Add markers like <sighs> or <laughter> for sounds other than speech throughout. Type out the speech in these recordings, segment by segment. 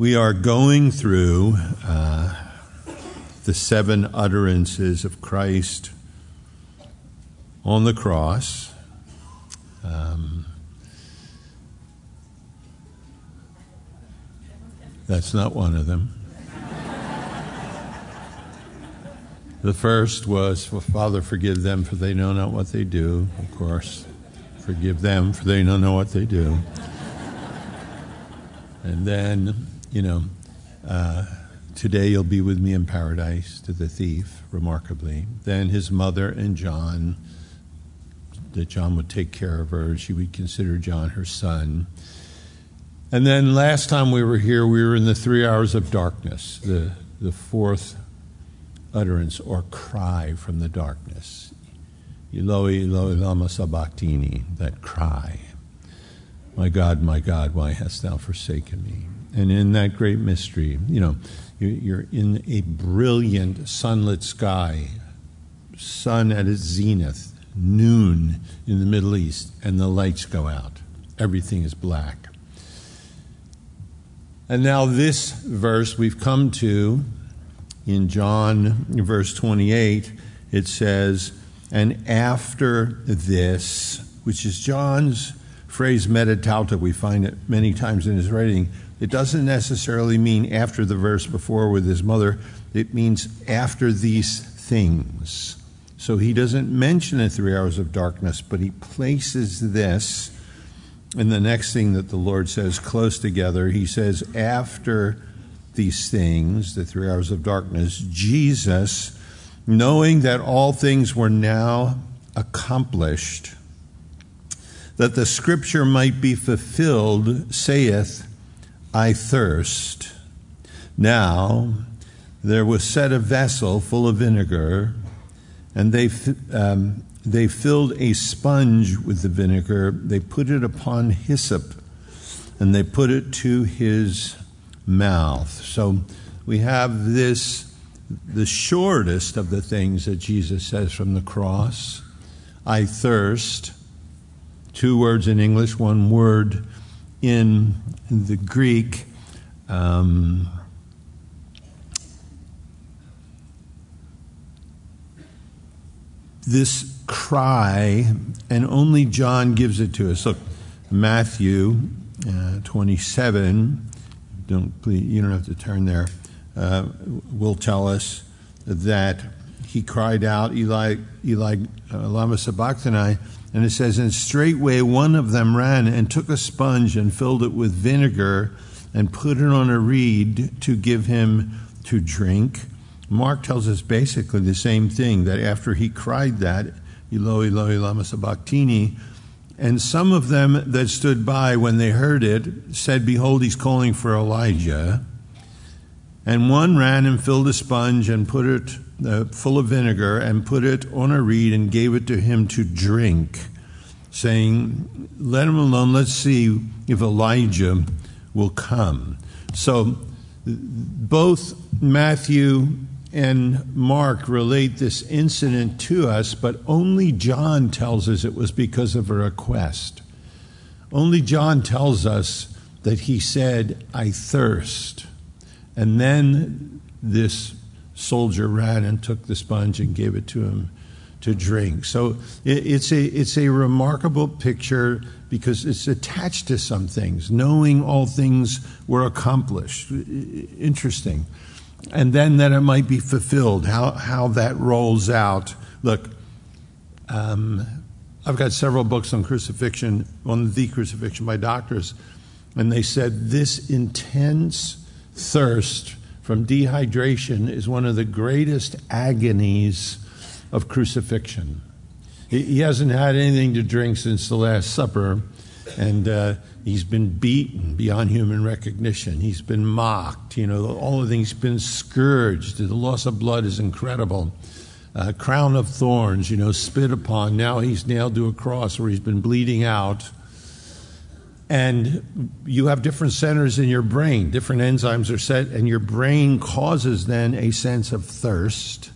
We are going through uh, the seven utterances of Christ on the cross. Um, that's not one of them. The first was, Father, forgive them, for they know not what they do. Of course, forgive them, for they don't know what they do. and then, you know, uh, today you'll be with me in paradise to the thief, remarkably. Then his mother and John, that John would take care of her. She would consider John her son. And then last time we were here, we were in the three hours of darkness, the, the fourth utterance or cry from the darkness. Eloi, Eloi, lama sabachthani, that cry. My God, my God, why hast thou forsaken me? And in that great mystery, you know, you're in a brilliant sunlit sky, sun at its zenith, noon in the Middle East, and the lights go out. Everything is black. And now, this verse we've come to in John, verse 28, it says, And after this, which is John's phrase meta tauta, we find it many times in his writing. It doesn't necessarily mean after the verse before with his mother, it means after these things. So he doesn't mention the three hours of darkness, but he places this in the next thing that the Lord says close together. He says, after these things, the three hours of darkness, Jesus, knowing that all things were now accomplished, that the scripture might be fulfilled, saith, I thirst. Now there was set a vessel full of vinegar, and they, um, they filled a sponge with the vinegar. They put it upon hyssop, and they put it to his mouth. So we have this, the shortest of the things that Jesus says from the cross I thirst. Two words in English, one word in the Greek. Um, this cry, and only John gives it to us. Look, Matthew uh, 27 don't please, you don't have to turn there, uh, will tell us that he cried out, Eli, Eli, uh, lama sabachthani, and it says, and straightway one of them ran and took a sponge and filled it with vinegar and put it on a reed to give him to drink. Mark tells us basically the same thing that after he cried that, Eloi, Eloi, lama sabachthani, and some of them that stood by when they heard it said, Behold, he's calling for Elijah. And one ran and filled a sponge and put it uh, full of vinegar and put it on a reed and gave it to him to drink, saying, Let him alone. Let's see if Elijah will come. So both Matthew and Mark relate this incident to us, but only John tells us it was because of a request. Only John tells us that he said, I thirst. And then this soldier ran and took the sponge and gave it to him to drink. So it's a, it's a remarkable picture because it's attached to some things, knowing all things were accomplished. Interesting and then that it might be fulfilled, how, how that rolls out. Look, um, I've got several books on crucifixion, on the crucifixion by doctors, and they said this intense thirst from dehydration is one of the greatest agonies of crucifixion. He hasn't had anything to drink since the Last Supper, and uh, He's been beaten beyond human recognition. He's been mocked. You know, all the things. He's been scourged. The loss of blood is incredible. Uh, crown of thorns, you know, spit upon. Now he's nailed to a cross where he's been bleeding out. And you have different centers in your brain, different enzymes are set, and your brain causes then a sense of thirst.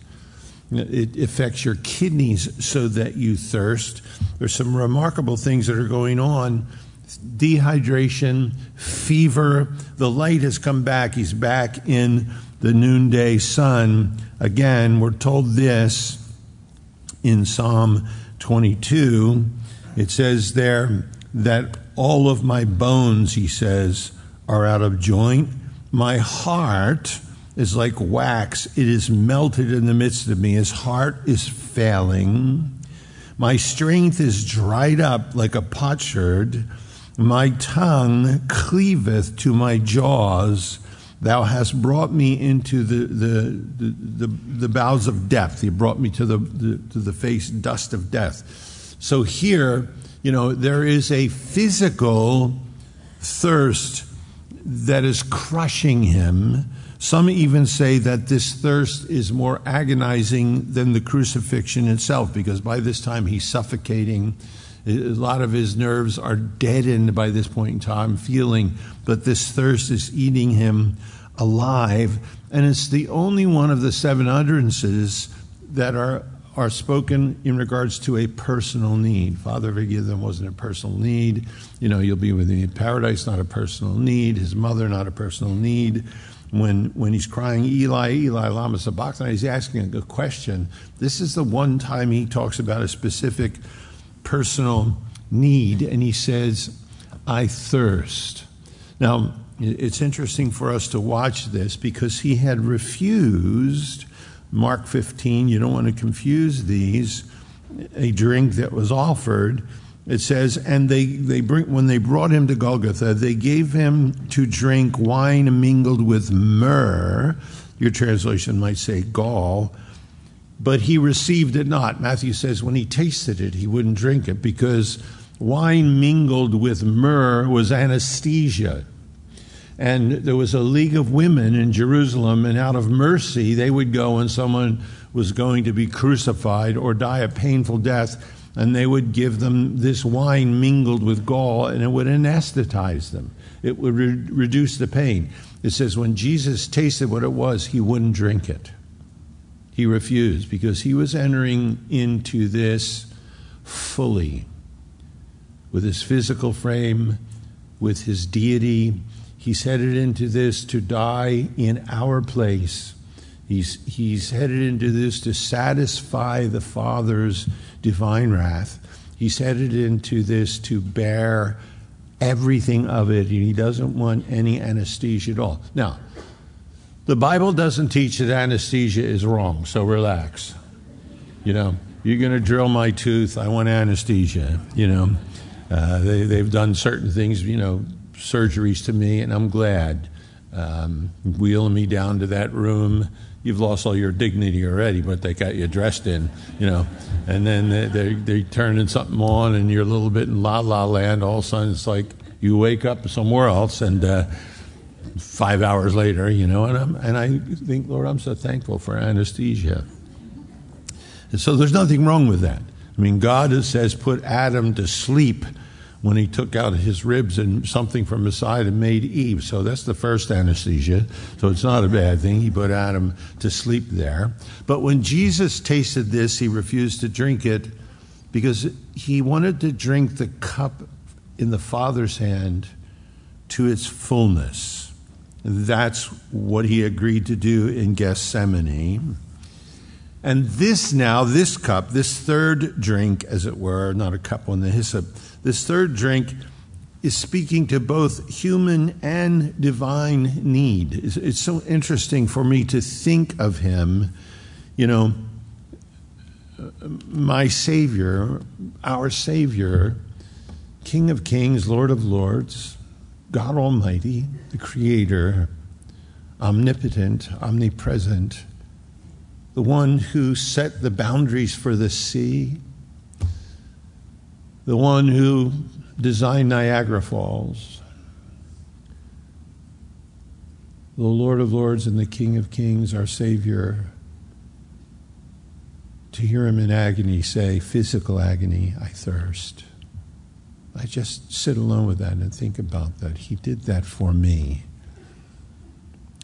It affects your kidneys so that you thirst. There's some remarkable things that are going on dehydration, fever. The light has come back. He's back in the noonday sun. Again, we're told this in Psalm 22. It says there that all of my bones, he says, are out of joint. My heart is like wax, it is melted in the midst of me. His heart is failing. My strength is dried up like a potsherd. My tongue cleaveth to my jaws. Thou hast brought me into the, the, the, the, the bowels of death. You brought me to the, the, to the face dust of death. So here, you know, there is a physical thirst that is crushing him. Some even say that this thirst is more agonizing than the crucifixion itself because by this time he's suffocating a lot of his nerves are deadened by this point in time, feeling that this thirst is eating him alive. And it's the only one of the seven utterances that are, are spoken in regards to a personal need. Father, forgive them wasn't a personal need. You know, you'll be with me in paradise, not a personal need. His mother, not a personal need when when he's crying Eli Eli lama sabachthani he's asking a question this is the one time he talks about a specific personal need, and he says, I thirst. Now, it's interesting for us to watch this because he had refused, Mark 15, you don't want to confuse these, a drink that was offered. It says, and they, they bring, when they brought him to Golgotha, they gave him to drink wine mingled with myrrh. Your translation might say gall but he received it not. Matthew says when he tasted it, he wouldn't drink it because wine mingled with myrrh was anesthesia. And there was a league of women in Jerusalem, and out of mercy, they would go when someone was going to be crucified or die a painful death, and they would give them this wine mingled with gall, and it would anesthetize them. It would re- reduce the pain. It says when Jesus tasted what it was, he wouldn't drink it he refused because he was entering into this fully with his physical frame, with his deity. He's headed into this to die in our place. He's, he's headed into this to satisfy the Father's divine wrath. He's headed into this to bear everything of it, and he doesn't want any anesthesia at all. Now, the Bible doesn't teach that anesthesia is wrong, so relax. You know, you're going to drill my tooth, I want anesthesia. You know, uh, they, they've done certain things, you know, surgeries to me, and I'm glad. Um, wheeling me down to that room, you've lost all your dignity already, but they got you dressed in, you know. And then they, they, they turning something on, and you're a little bit in la la land. All of a sudden, it's like you wake up somewhere else, and uh, five hours later, you know, and, I'm, and I think, Lord, I'm so thankful for anesthesia. And so there's nothing wrong with that. I mean, God says put Adam to sleep when he took out his ribs and something from his side and made Eve. So that's the first anesthesia. So it's not a bad thing. He put Adam to sleep there. But when Jesus tasted this, he refused to drink it because he wanted to drink the cup in the Father's hand to its fullness. That's what he agreed to do in Gethsemane. And this now, this cup, this third drink, as it were, not a cup on the hyssop, this third drink is speaking to both human and divine need. It's, it's so interesting for me to think of him, you know, my Savior, our Savior, King of Kings, Lord of Lords, God Almighty, the Creator, omnipotent, omnipresent, the one who set the boundaries for the sea, the one who designed Niagara Falls, the Lord of Lords and the King of Kings, our Savior, to hear him in agony say, physical agony, I thirst. I just sit alone with that and think about that. He did that for me.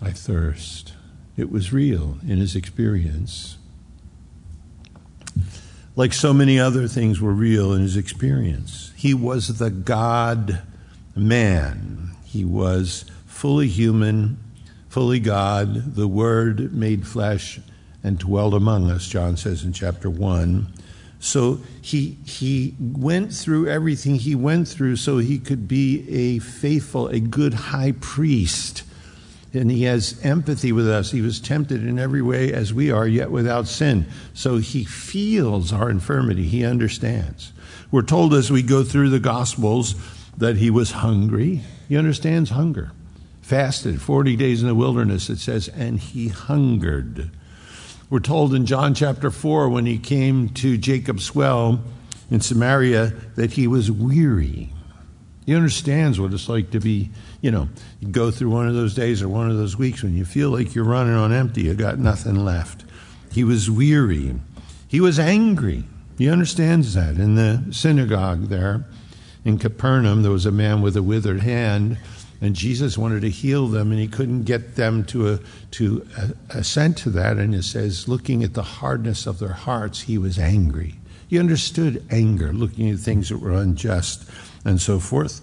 I thirst. It was real in his experience. Like so many other things were real in his experience. He was the God man. He was fully human, fully God, the Word made flesh and dwelled among us, John says in chapter 1. So he, he went through everything he went through so he could be a faithful, a good high priest. And he has empathy with us. He was tempted in every way as we are, yet without sin. So he feels our infirmity. He understands. We're told as we go through the Gospels that he was hungry. He understands hunger. Fasted 40 days in the wilderness, it says, and he hungered. We're told in John chapter 4 when he came to Jacob's well in Samaria that he was weary. He understands what it's like to be, you know, you go through one of those days or one of those weeks when you feel like you're running on empty, you got nothing left. He was weary. He was angry. He understands that. In the synagogue there in Capernaum, there was a man with a withered hand and Jesus wanted to heal them, and he couldn't get them to, a, to assent to that. And it says, looking at the hardness of their hearts, he was angry. He understood anger, looking at things that were unjust and so forth.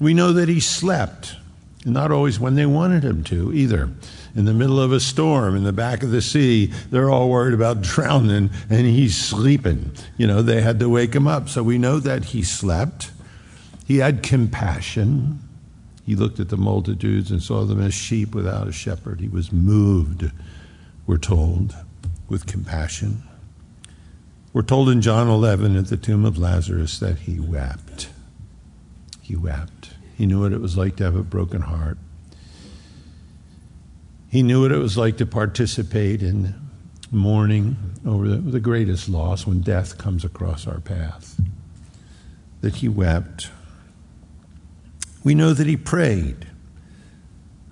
We know that he slept, not always when they wanted him to either. In the middle of a storm in the back of the sea, they're all worried about <laughs> drowning, and he's sleeping. You know, they had to wake him up. So we know that he slept. He had compassion. He looked at the multitudes and saw them as sheep without a shepherd. He was moved, we're told, with compassion. We're told in John 11 at the tomb of Lazarus that he wept. He wept. He knew what it was like to have a broken heart. He knew what it was like to participate in mourning over the, the greatest loss when death comes across our path. That he wept we know that he prayed.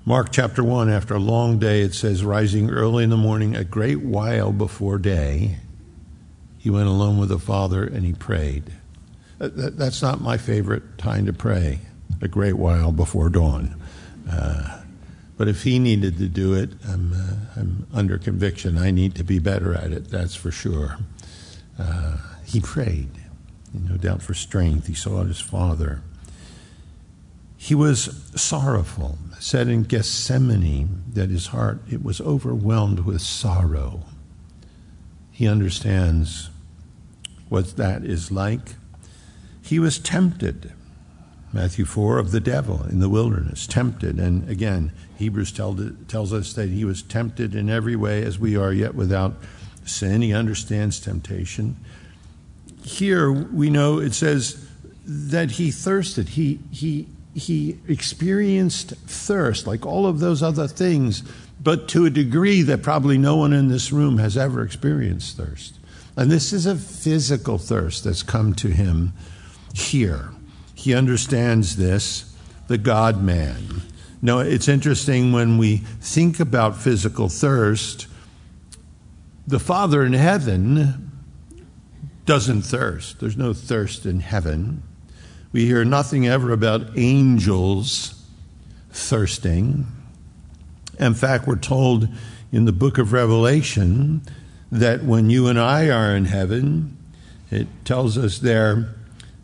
Mark chapter 1, after a long day, it says, rising early in the morning, a great while before day, he went alone with the Father and he prayed. That's not my favorite time to pray, a great while before dawn. Uh, but if he needed to do it, I'm, uh, I'm, under conviction. I need to be better at it, that's for sure. Uh, he prayed, no doubt for strength. He saw his Father. He was sorrowful, said in Gethsemane that his heart it was overwhelmed with sorrow. He understands what that is like. He was tempted, Matthew 4, of the devil in the wilderness, tempted. And again, Hebrews tell, tells us that he was tempted in every way as we are, yet without sin. He understands temptation. Here we know it says that he thirsted. He, he he experienced thirst, like all of those other things, but to a degree that probably no one in this room has ever experienced thirst. And this is a physical thirst that's come to him here. He understands this, the God man. Now, it's interesting when we think about physical thirst, the Father in heaven doesn't thirst. There's no thirst in heaven. We hear nothing ever about angels thirsting. In fact, we're told in the book of Revelation that when you and I are in heaven, it tells us there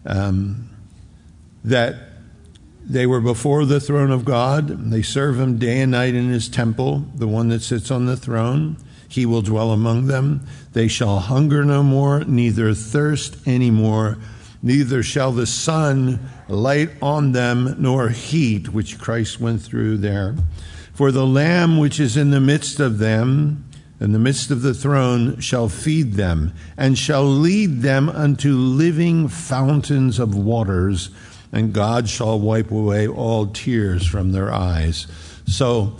um, that they were before the throne of God. They serve him day and night in his temple, the one that sits on the throne. He will dwell among them. They shall hunger no more, neither thirst any more neither shall the sun light on them nor heat, which Christ went through there. For the Lamb which is in the midst of them, in the midst of the throne, shall feed them, and shall lead them unto living fountains of waters, and God shall wipe away all tears from their eyes. So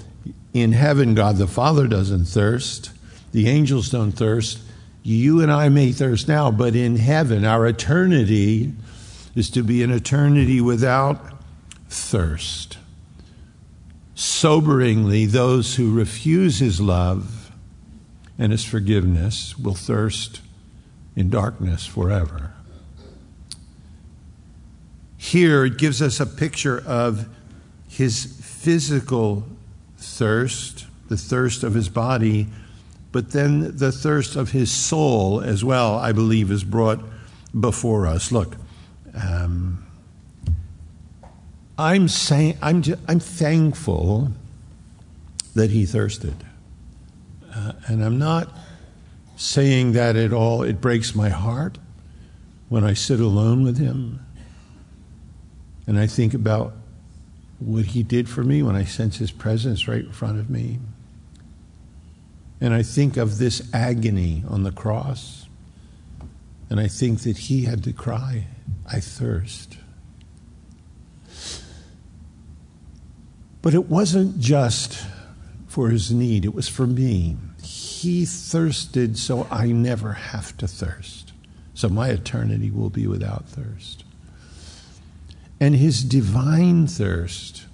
in heaven, God the Father doesn't thirst, the angels don't thirst you and I may thirst now, but in heaven, our eternity is to be an eternity without thirst. Soberingly, those who refuse his love and his forgiveness will thirst in darkness forever. Here, it gives us a picture of his physical thirst, the thirst of his body but then the thirst of his soul as well, I believe, is brought before us. Look, um, I'm saying I'm I'm thankful that he thirsted, uh, and I'm not saying that at all. It breaks my heart when I sit alone with him, and I think about what he did for me when I sense his presence right in front of me. And I think of this agony on the cross, and I think that he had to cry, I thirst. But it wasn't just for his need, it was for me. He thirsted so I never have to thirst. So my eternity will be without thirst. And his divine thirst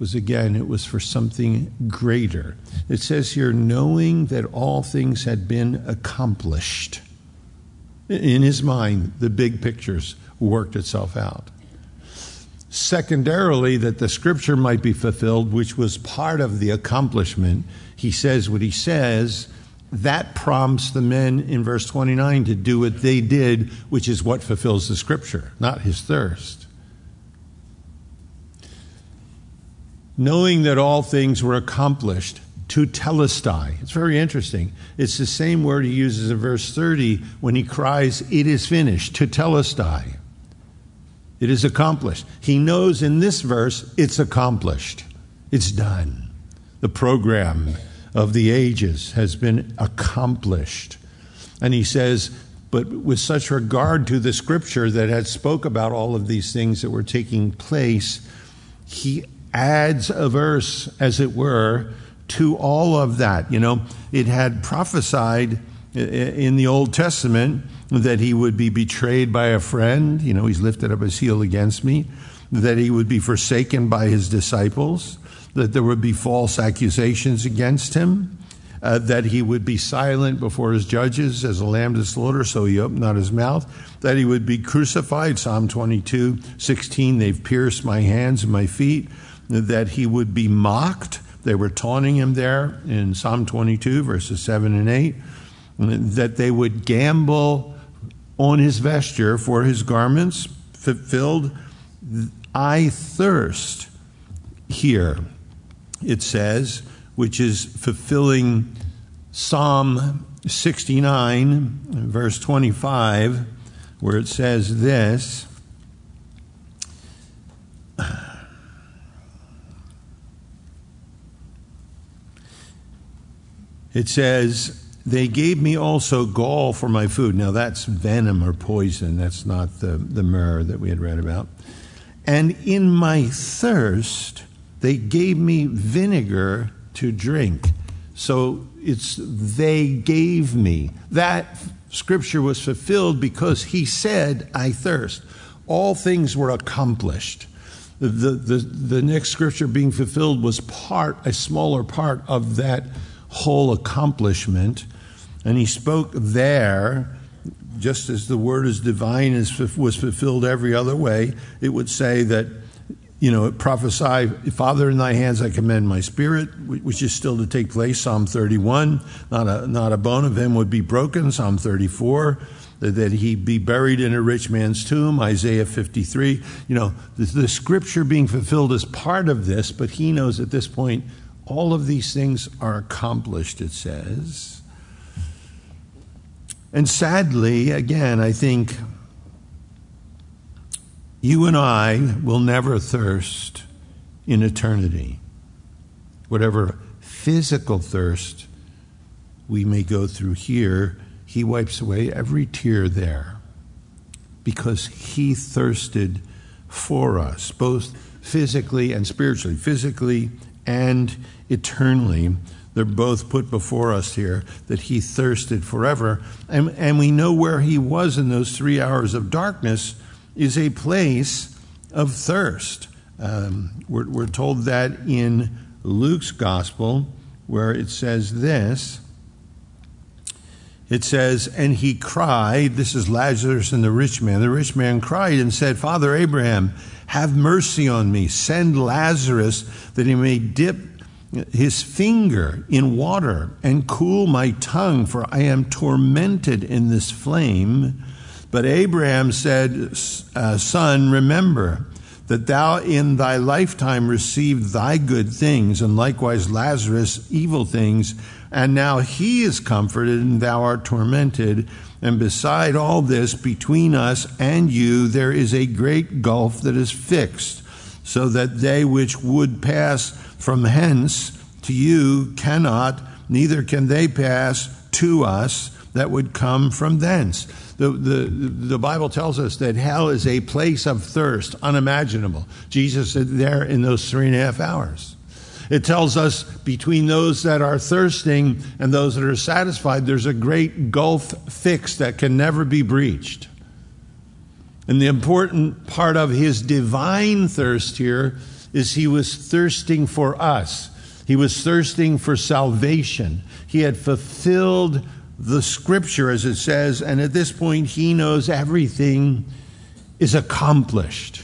was again, it was for something greater. It says here, knowing that all things had been accomplished. In his mind, the big pictures worked itself out. Secondarily, that the scripture might be fulfilled, which was part of the accomplishment. He says what he says. That prompts the men in verse 29 to do what they did, which is what fulfills the scripture, not his thirst. Knowing that all things were accomplished, tetelestai. It's very interesting. It's the same word he uses in verse 30 when he cries, It is finished, tetelestai. It is accomplished. He knows in this verse it's accomplished. It's done. The program of the ages has been accomplished. And he says, but with such regard to the scripture that had spoke about all of these things that were taking place, he adds a verse, as it were, to all of that. You know, it had prophesied in the Old Testament that he would be betrayed by a friend. You know, he's lifted up his heel against me. That he would be forsaken by his disciples. That there would be false accusations against him. Uh, that he would be silent before his judges as a lamb to slaughter, so he opened not his mouth. That he would be crucified. Psalm 22, 16, they've pierced my hands and my feet. That he would be mocked. They were taunting him there in Psalm 22, verses 7 and 8. That they would gamble on his vesture for his garments fulfilled. I thirst here, it says, which is fulfilling Psalm 69, verse 25, where it says this. <sighs> It says, they gave me also gall for my food. Now, that's venom or poison. That's not the, the myrrh that we had read about. And in my thirst, they gave me vinegar to drink. So it's they gave me. That scripture was fulfilled because he said, I thirst. All things were accomplished. The, the, the, the next scripture being fulfilled was part, a smaller part of that whole accomplishment. And he spoke there, just as the word is divine as was fulfilled every other way, it would say that, you know, prophesy, Father, in thy hands I commend my spirit, which is still to take place, Psalm 31. Not a, not a bone of him would be broken, Psalm 34 that he be buried in a rich man's tomb, Isaiah 53. You know, the, the, scripture being fulfilled is part of this, but he knows at this point all of these things are accomplished, it says. And sadly, again, I think you and I will never thirst in eternity. Whatever physical thirst we may go through here, He wipes away every tear there because He thirsted for us, both physically and spiritually, physically and eternally. They're both put before us here that he thirsted forever. And, and we know where he was in those three hours of darkness is a place of thirst. Um, we're, we're told that in Luke's gospel, where it says this. It says, And he cried, this is Lazarus and the rich man. The rich man cried and said, Father Abraham, have mercy on me. Send Lazarus that he may dip his finger in water and cool my tongue, for I am tormented in this flame. But Abraham said, uh, Son, remember that thou in thy lifetime received thy good things, and likewise Lazarus evil things, and now he is comforted, and thou art tormented. And beside all this, between us and you, there is a great gulf that is fixed, so that they which would pass from hence to you cannot, neither can they pass to us that would come from thence. The, the, the Bible tells us that hell is a place of thirst, unimaginable. Jesus said there in those three and a half hours. It tells us between those that are thirsting and those that are satisfied, there's a great gulf fixed that can never be breached. And the important part of his divine thirst here is he was thirsting for us. He was thirsting for salvation. He had fulfilled the scripture, as it says, and at this point, he knows everything is accomplished.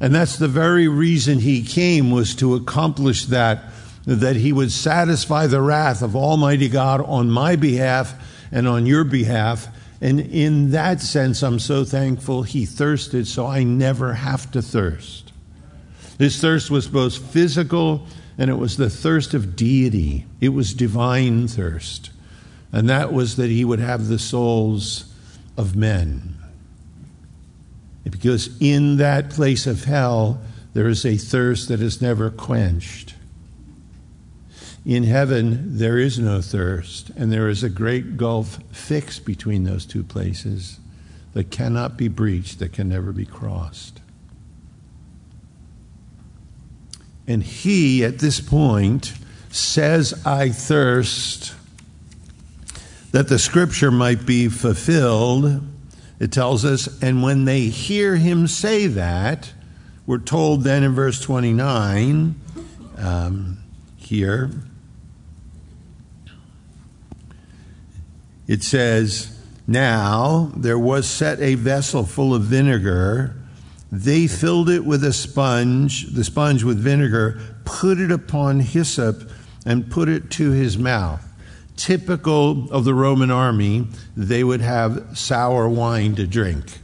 And that's the very reason he came was to accomplish that, that he would satisfy the wrath of Almighty God on my behalf and on your behalf. And in that sense, I'm so thankful he thirsted so I never have to thirst. His thirst was both physical and it was the thirst of deity, it was divine thirst. And that was that he would have the souls of men. Because in that place of hell, there is a thirst that is never quenched. In heaven, there is no thirst, and there is a great gulf fixed between those two places that cannot be breached, that can never be crossed. And he, at this point, says, I thirst, that the scripture might be fulfilled it tells us, and when they hear him say that, we're told then in verse 29 um, here, it says, Now there was set a vessel full of vinegar. They filled it with a sponge, the sponge with vinegar, put it upon hyssop, and put it to his mouth typical of the Roman army, they would have sour wine to drink.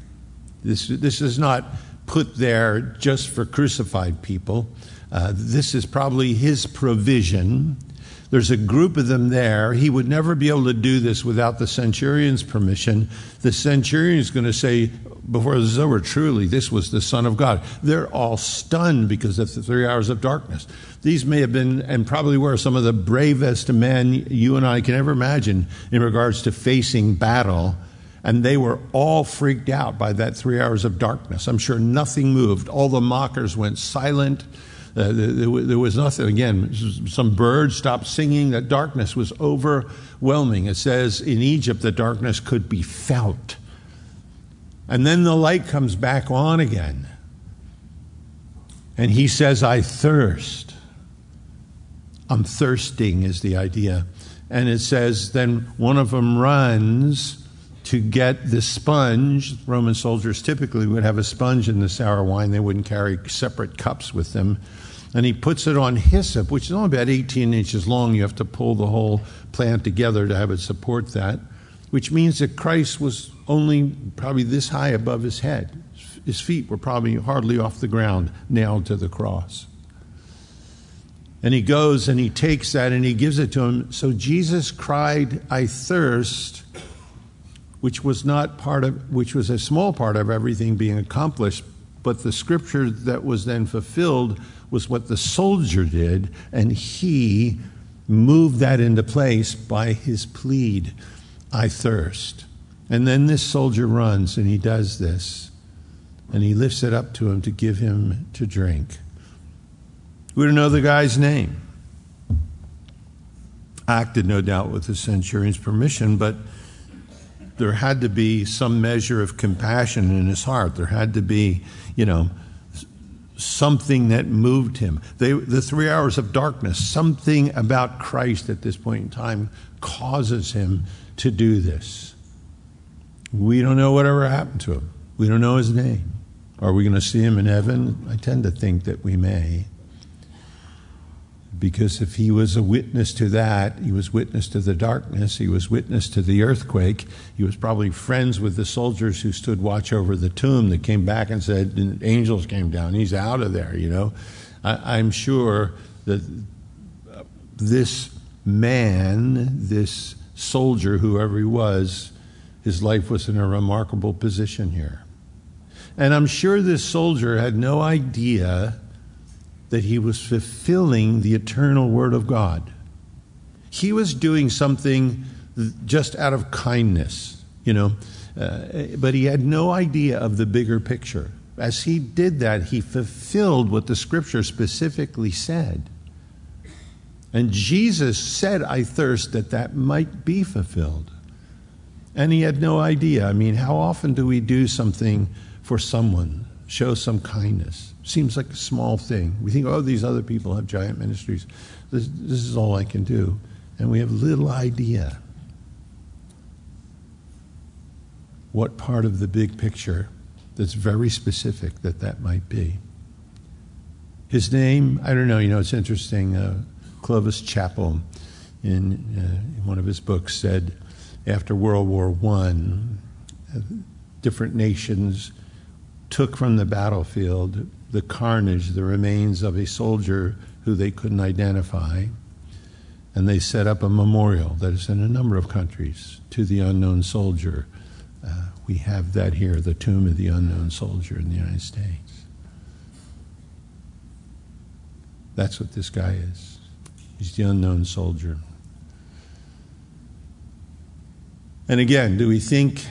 This, this is not put there just for crucified people. Uh, this is probably his provision. There's a group of them there. He would never be able to do this without the centurion's permission. The centurion is going to say, before this is over, truly, this was the Son of God. They're all stunned because of the three hours of darkness. These may have been, and probably were, some of the bravest men you and I can ever imagine in regards to facing battle. And they were all freaked out by that three hours of darkness. I'm sure nothing moved. All the mockers went silent. Uh, there was nothing. Again, some birds stopped singing. That darkness was overwhelming. It says in Egypt, the darkness could be felt. And then the light comes back on again. And he says, I thirst. I'm thirsting, is the idea. And it says, then one of them runs to get the sponge. Roman soldiers typically would have a sponge in the sour wine, they wouldn't carry separate cups with them and he puts it on hyssop, which is only about 18 inches long. You have to pull the whole plant together to have it support that, which means that Christ was only probably this high above his head. His feet were probably hardly off the ground, nailed to the cross. And he goes and he takes that and he gives it to him. So Jesus cried, I thirst, which was not part of, which was a small part of everything being accomplished. But the scripture that was then fulfilled was what the soldier did, and he moved that into place by his plead, I thirst. And then this soldier runs and he does this, and he lifts it up to him to give him to drink. We don't know the guy's name. Acted, no doubt, with the centurion's permission, but there had to be some measure of compassion in his heart. There had to be, you know, something that moved him. They, the three hours of darkness, something about Christ at this point in time causes him to do this. We don't know whatever happened to him. We don't know his name. Are we going to see him in heaven? I tend to think that we may. Because if he was a witness to that, he was witness to the darkness, he was witness to the earthquake, he was probably friends with the soldiers who stood watch over the tomb that came back and said, and angels came down, he's out of there, you know. I, I'm sure that this man, this soldier, whoever he was, his life was in a remarkable position here. And I'm sure this soldier had no idea that he was fulfilling the eternal word of God. He was doing something just out of kindness, you know, uh, but he had no idea of the bigger picture. As he did that, he fulfilled what the scripture specifically said. And Jesus said, I thirst, that that might be fulfilled. And he had no idea. I mean, how often do we do something for someone, show some kindness? Seems like a small thing. We think, oh, these other people have giant ministries. This, this is all I can do. And we have little idea what part of the big picture that's very specific that that might be. His name, I don't know, you know, it's interesting. Uh, Clovis Chappell, in, uh, in one of his books, said after World War I, uh, different nations took from the battlefield the carnage, the remains of a soldier who they couldn't identify, and they set up a memorial that is in a number of countries to the unknown soldier. Uh, we have that here, the tomb of the unknown soldier in the United States. That's what this guy is. He's the unknown soldier. And again, do we think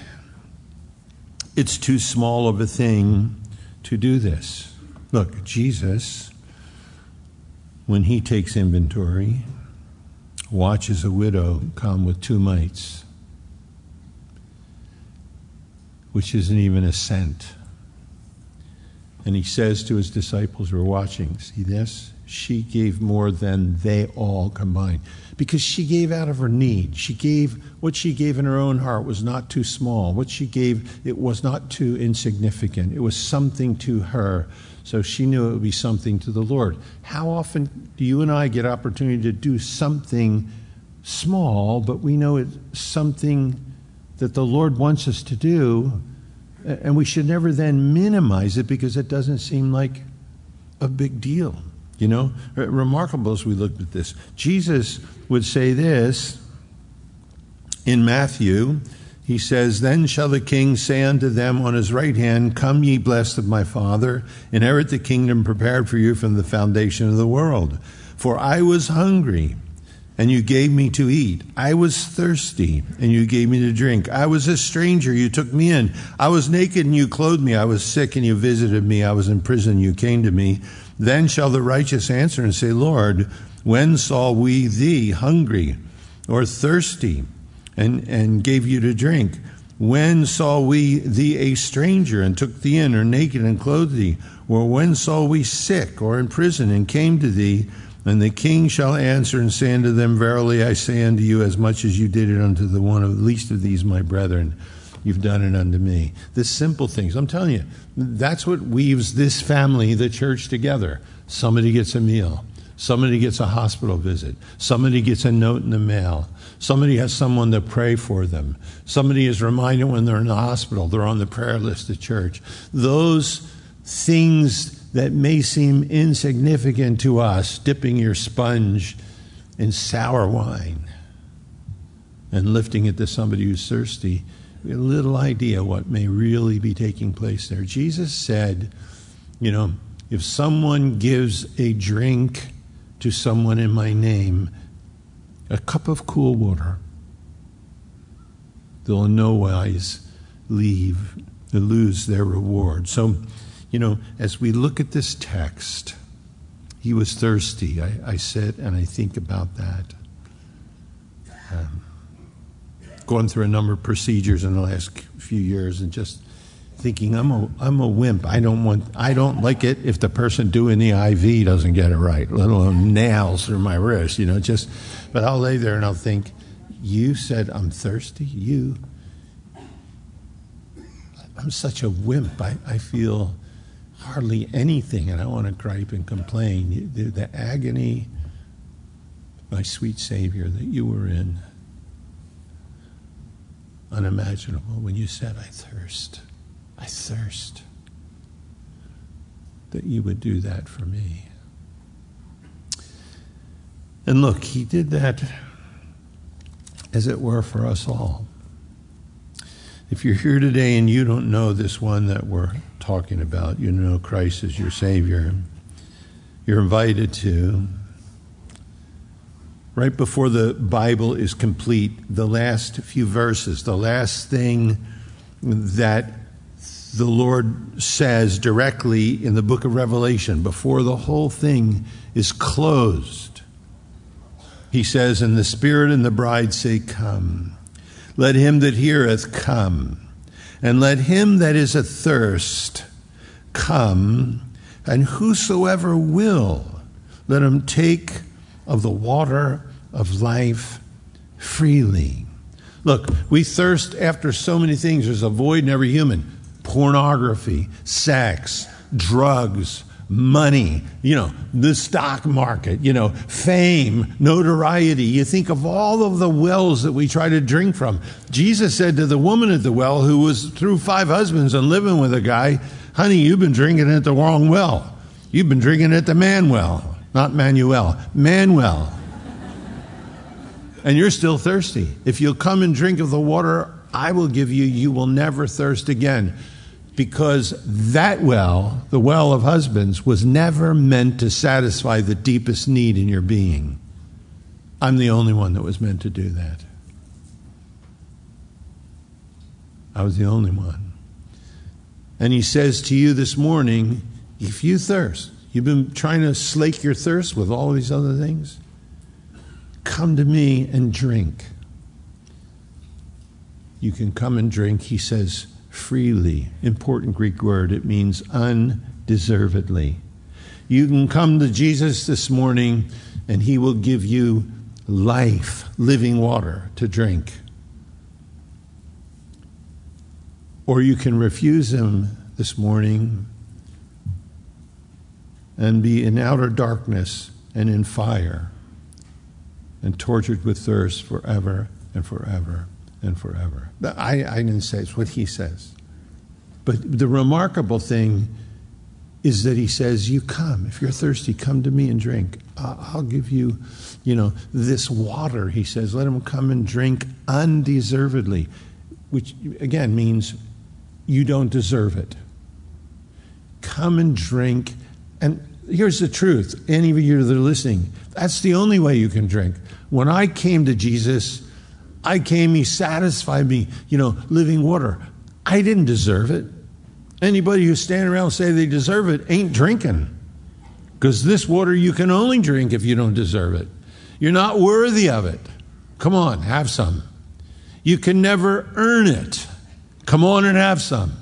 it's too small of a thing to do this? Look, Jesus, when he takes inventory, watches a widow come with two mites, which isn't even a cent. And he says to his disciples who are watching, See this? she gave more than they all combined because she gave out of her need. She gave what she gave in her own heart was not too small. What she gave, it was not too insignificant. It was something to her. So she knew it would be something to the Lord. How often do you and I get opportunity to do something small, but we know it's something that the Lord wants us to do, and we should never then minimize it because it doesn't seem like a big deal. You know, remarkable as we looked at this. Jesus would say this in Matthew. He says, Then shall the king say unto them on his right hand, Come ye blessed of my Father, inherit the kingdom prepared for you from the foundation of the world. For I was hungry, and you gave me to eat. I was thirsty, and you gave me to drink. I was a stranger, you took me in. I was naked, and you clothed me. I was sick, and you visited me. I was in prison, you came to me. Then shall the righteous answer and say, Lord, when saw we thee hungry or thirsty and, and gave you to drink? When saw we thee a stranger and took thee in, or naked and clothed thee? Or when saw we sick or in prison and came to thee? And the king shall answer and say unto them, Verily I say unto you, as much as you did it unto the one of the least of these my brethren, you've done it unto me. The simple things. I'm telling you, that's what weaves this family, the church, together. Somebody gets a meal. Somebody gets a hospital visit. Somebody gets a note in the mail. Somebody has someone to pray for them. Somebody is reminded when they're in the hospital, they're on the prayer list at church. Those things that may seem insignificant to us, dipping your sponge in sour wine and lifting it to somebody who's thirsty, a little idea what may really be taking place there. Jesus said, you know, if someone gives a drink to someone in my name, a cup of cool water, they'll in no wise leave, lose their reward. So, you know, as we look at this text, he was thirsty. I, I sit and I think about that. Um, gone through a number of procedures in the last few years and just thinking I'm a I'm a wimp. I don't want I don't like it if the person doing the IV doesn't get it right, let alone nails through my wrist, you know, just but I'll lay there and I'll think, You said I'm thirsty? You I'm such a wimp. I, I feel hardly anything and I want to gripe and complain. The, the agony my sweet Savior, that you were in. Unimaginable when you said, I thirst. I thirst. That you would do that for me. And look, he did that, as it were, for us all. If you're here today and you don't know this one that we're talking about, you know Christ as your Savior, you're invited to. Right before the Bible is complete, the last few verses, the last thing that the Lord says directly in the book of Revelation, before the whole thing is closed, he says, And the Spirit and the bride say, Come. Let him that heareth come, and let him that is athirst come, and whosoever will, let him take of the water of life freely. Look, we thirst after so many things. There's a void in every human pornography, sex, drugs, money, you know, the stock market, you know, fame, notoriety. You think of all of the wells that we try to drink from. Jesus said to the woman at the well who was through five husbands and living with a guy, honey, you've been drinking at the wrong well. You've been drinking at the man well, not Manuel, Manuel. and you're still thirsty. If you'll come and drink of the water I will give you, you will never thirst again because that well, the well of husbands, was never meant to satisfy the deepest need in your being. I'm the only one that was meant to do that. I was the only one. And he says to you this morning if you thirst, you've been trying to slake your thirst with all these other things, come to me and drink. You can come and drink, he says freely. Important Greek word. It means undeservedly. You can come to Jesus this morning and he will give you life, living water to drink. Or you can refuse him this morning and be in outer darkness and in fire and tortured with thirst forever and forever and forever. I, I didn't say it's what he says. But the remarkable thing is that he says, You come. If you're thirsty, come to me and drink. I'll give you, you know, this water, he says. Let him come and drink undeservedly, which again means you don't deserve it. Come and drink. And here's the truth any of you that are listening, that's the only way you can drink. When I came to Jesus, I came, He satisfied me, you know, living water. I didn't deserve it. Anybody who's standing around say they deserve it ain't drinking. Because this water you can only drink if you don't deserve it. You're not worthy of it. Come on, have some. You can never earn it. Come on and have some.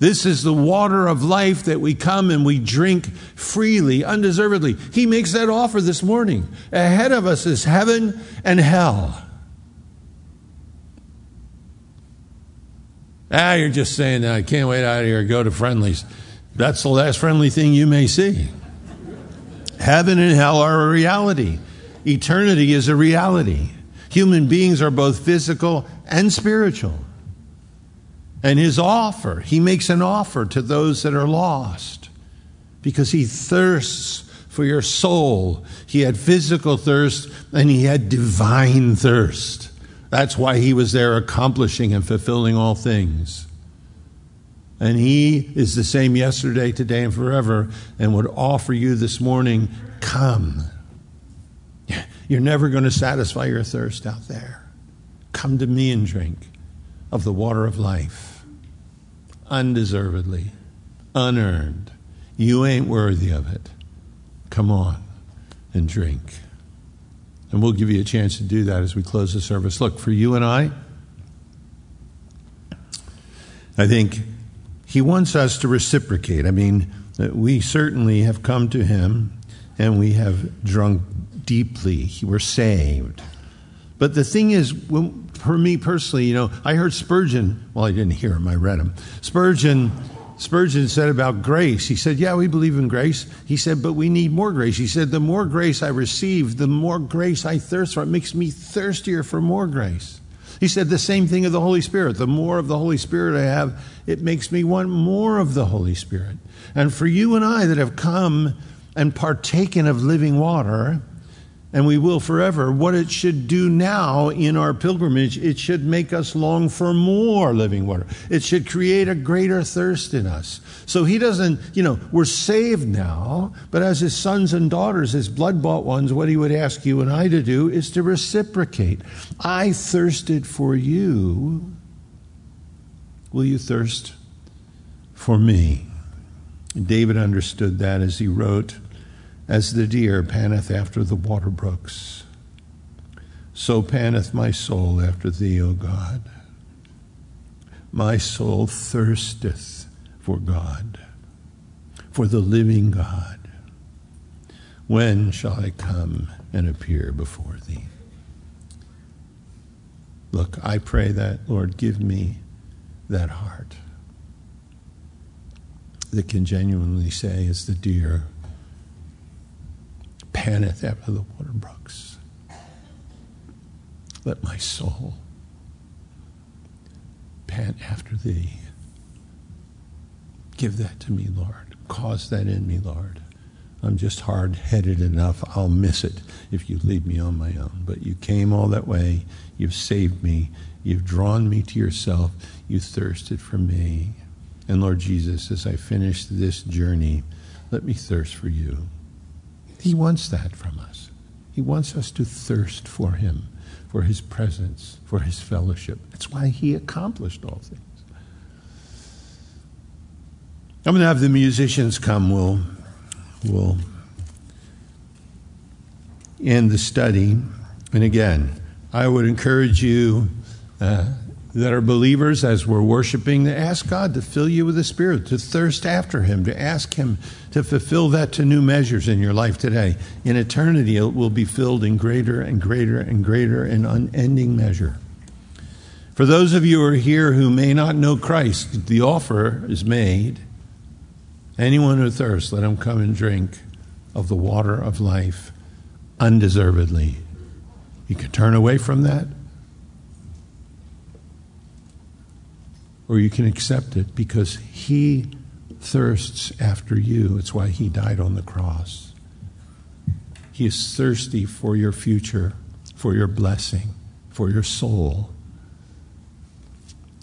This is the water of life that we come and we drink freely, undeservedly. He makes that offer this morning. Ahead of us is heaven and hell. Ah, you're just saying that. I can't wait out of here go to Friendly's. That's the last friendly thing you may see. Heaven and hell are a reality. Eternity is a reality. Human beings are both physical and spiritual. And his offer, he makes an offer to those that are lost because he thirsts for your soul. He had physical thirst and he had divine thirst. That's why he was there accomplishing and fulfilling all things. And he is the same yesterday, today, and forever, and would offer you this morning come. You're never going to satisfy your thirst out there. Come to me and drink of the water of life, undeservedly, unearned. You ain't worthy of it. Come on and drink. And we'll give you a chance to do that as we close the service. Look, for you and I, I think he wants us to reciprocate. I mean, we certainly have come to him and we have drunk deeply. We're saved. But the thing is, for me personally, you know, I heard Spurgeon, well, I didn't hear him, I read him. Spurgeon Spurgeon said about grace. He said, Yeah, we believe in grace. He said, But we need more grace. He said, The more grace I receive, the more grace I thirst for. It makes me thirstier for more grace. He said the same thing of the Holy Spirit. The more of the Holy Spirit I have, it makes me want more of the Holy Spirit. And for you and I that have come and partaken of living water, and we will forever, what it should do now in our pilgrimage, it should make us long for more living water. It should create a greater thirst in us. So he doesn't, you know, we're saved now, but as his sons and daughters, his blood bought ones, what he would ask you and I to do is to reciprocate. I thirsted for you. Will you thirst for me? David understood that as he wrote, as the deer panteth after the water brooks, so panteth my soul after thee, O God. My soul thirsteth for God, for the living God. When shall I come and appear before thee? Look, I pray that, Lord, give me that heart that can genuinely say, as the deer panteth after the water brooks. Let my soul pant after thee. Give that to me, Lord. Cause that in me, Lord. I'm just hard headed enough. I'll miss it if you leave me on my own. But you came all that way. You've saved me. You've drawn me to yourself. You thirsted for me. And Lord Jesus, as I finish this journey, let me thirst for you. He wants that from us. He wants us to thirst for Him, for His presence, for His fellowship. That's why He accomplished all things. I'm going to have the musicians come. We'll, we'll end the study. And again, I would encourage you uh, that are believers as we're worshiping to ask God to fill you with the Spirit, to thirst after Him, to ask Him to fulfill that to new measures in your life today. In eternity, it will be filled in greater and greater and greater and unending measure. For those of you who are here who may not know Christ, the offer is made. Anyone who thirsts, let him come and drink of the water of life undeservedly. You can turn away from that or you can accept it because He thirsts after you. It's why He died on the cross. He is thirsty for your future, for your blessing, for your soul.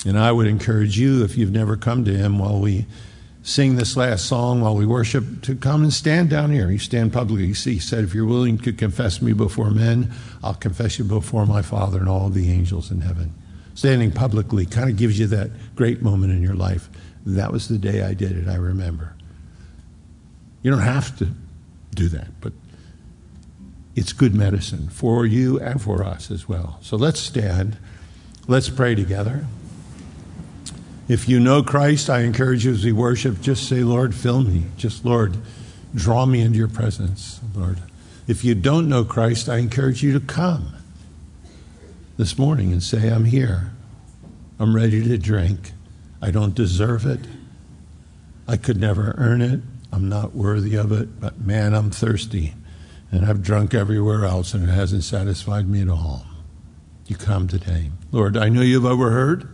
And I would encourage you, if you've never come to Him while we sing this last song, while we worship, to come and stand down here. You stand publicly. See, He said, If you're willing to confess me before men, I'll confess you before my Father and all the angels in heaven standing publicly kind of gives you that great moment in your life. That was the day I did it, I remember. You don't have to do that, but it's good medicine for you and for us as well. So let's stand. Let's pray together. If you know Christ, I encourage you as we worship, just say, Lord, fill me. Just, Lord, draw me into your presence, Lord. If you don't know Christ, I encourage you to come this morning and say, I'm here. I'm ready to drink. I don't deserve it. I could never earn it. I'm not worthy of it. But man, I'm thirsty. And I've drunk everywhere else and it hasn't satisfied me at all. You come today. Lord, I know you've overheard.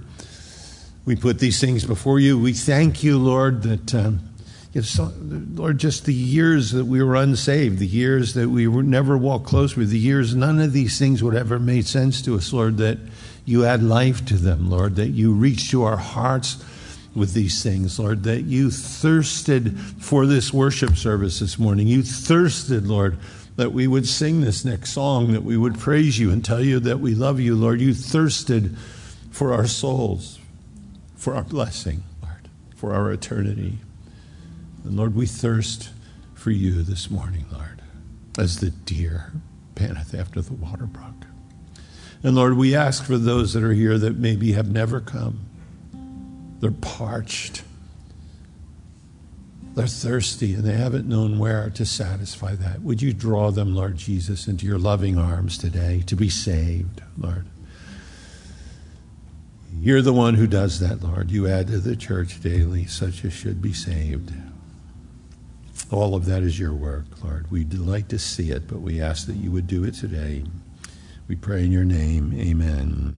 We put these things before you. We thank you, Lord, that. Um, so, Lord, just the years that we were unsaved, the years that we were never walked close with, the years none of these things would ever made sense to us, Lord, that you add life to them, Lord, that you reach to our hearts with these things, Lord, that you thirsted for this worship service this morning. You thirsted, Lord, that we would sing this next song, that we would praise you and tell you that we love you, Lord. You thirsted for our souls, for our blessing, Lord, for our eternity. And Lord, we thirst for you this morning, Lord, as the deer panteth after the water brook. And Lord, we ask for those that are here that maybe have never come. They're parched. They're thirsty and they haven't known where to satisfy that. Would you draw them, Lord Jesus, into your loving arms today to be saved, Lord? You're the one who does that, Lord. You add to the church daily such as should be saved. All of that is your work, Lord. We delight to see it, but we ask that you would do it today. We pray in your name. Amen.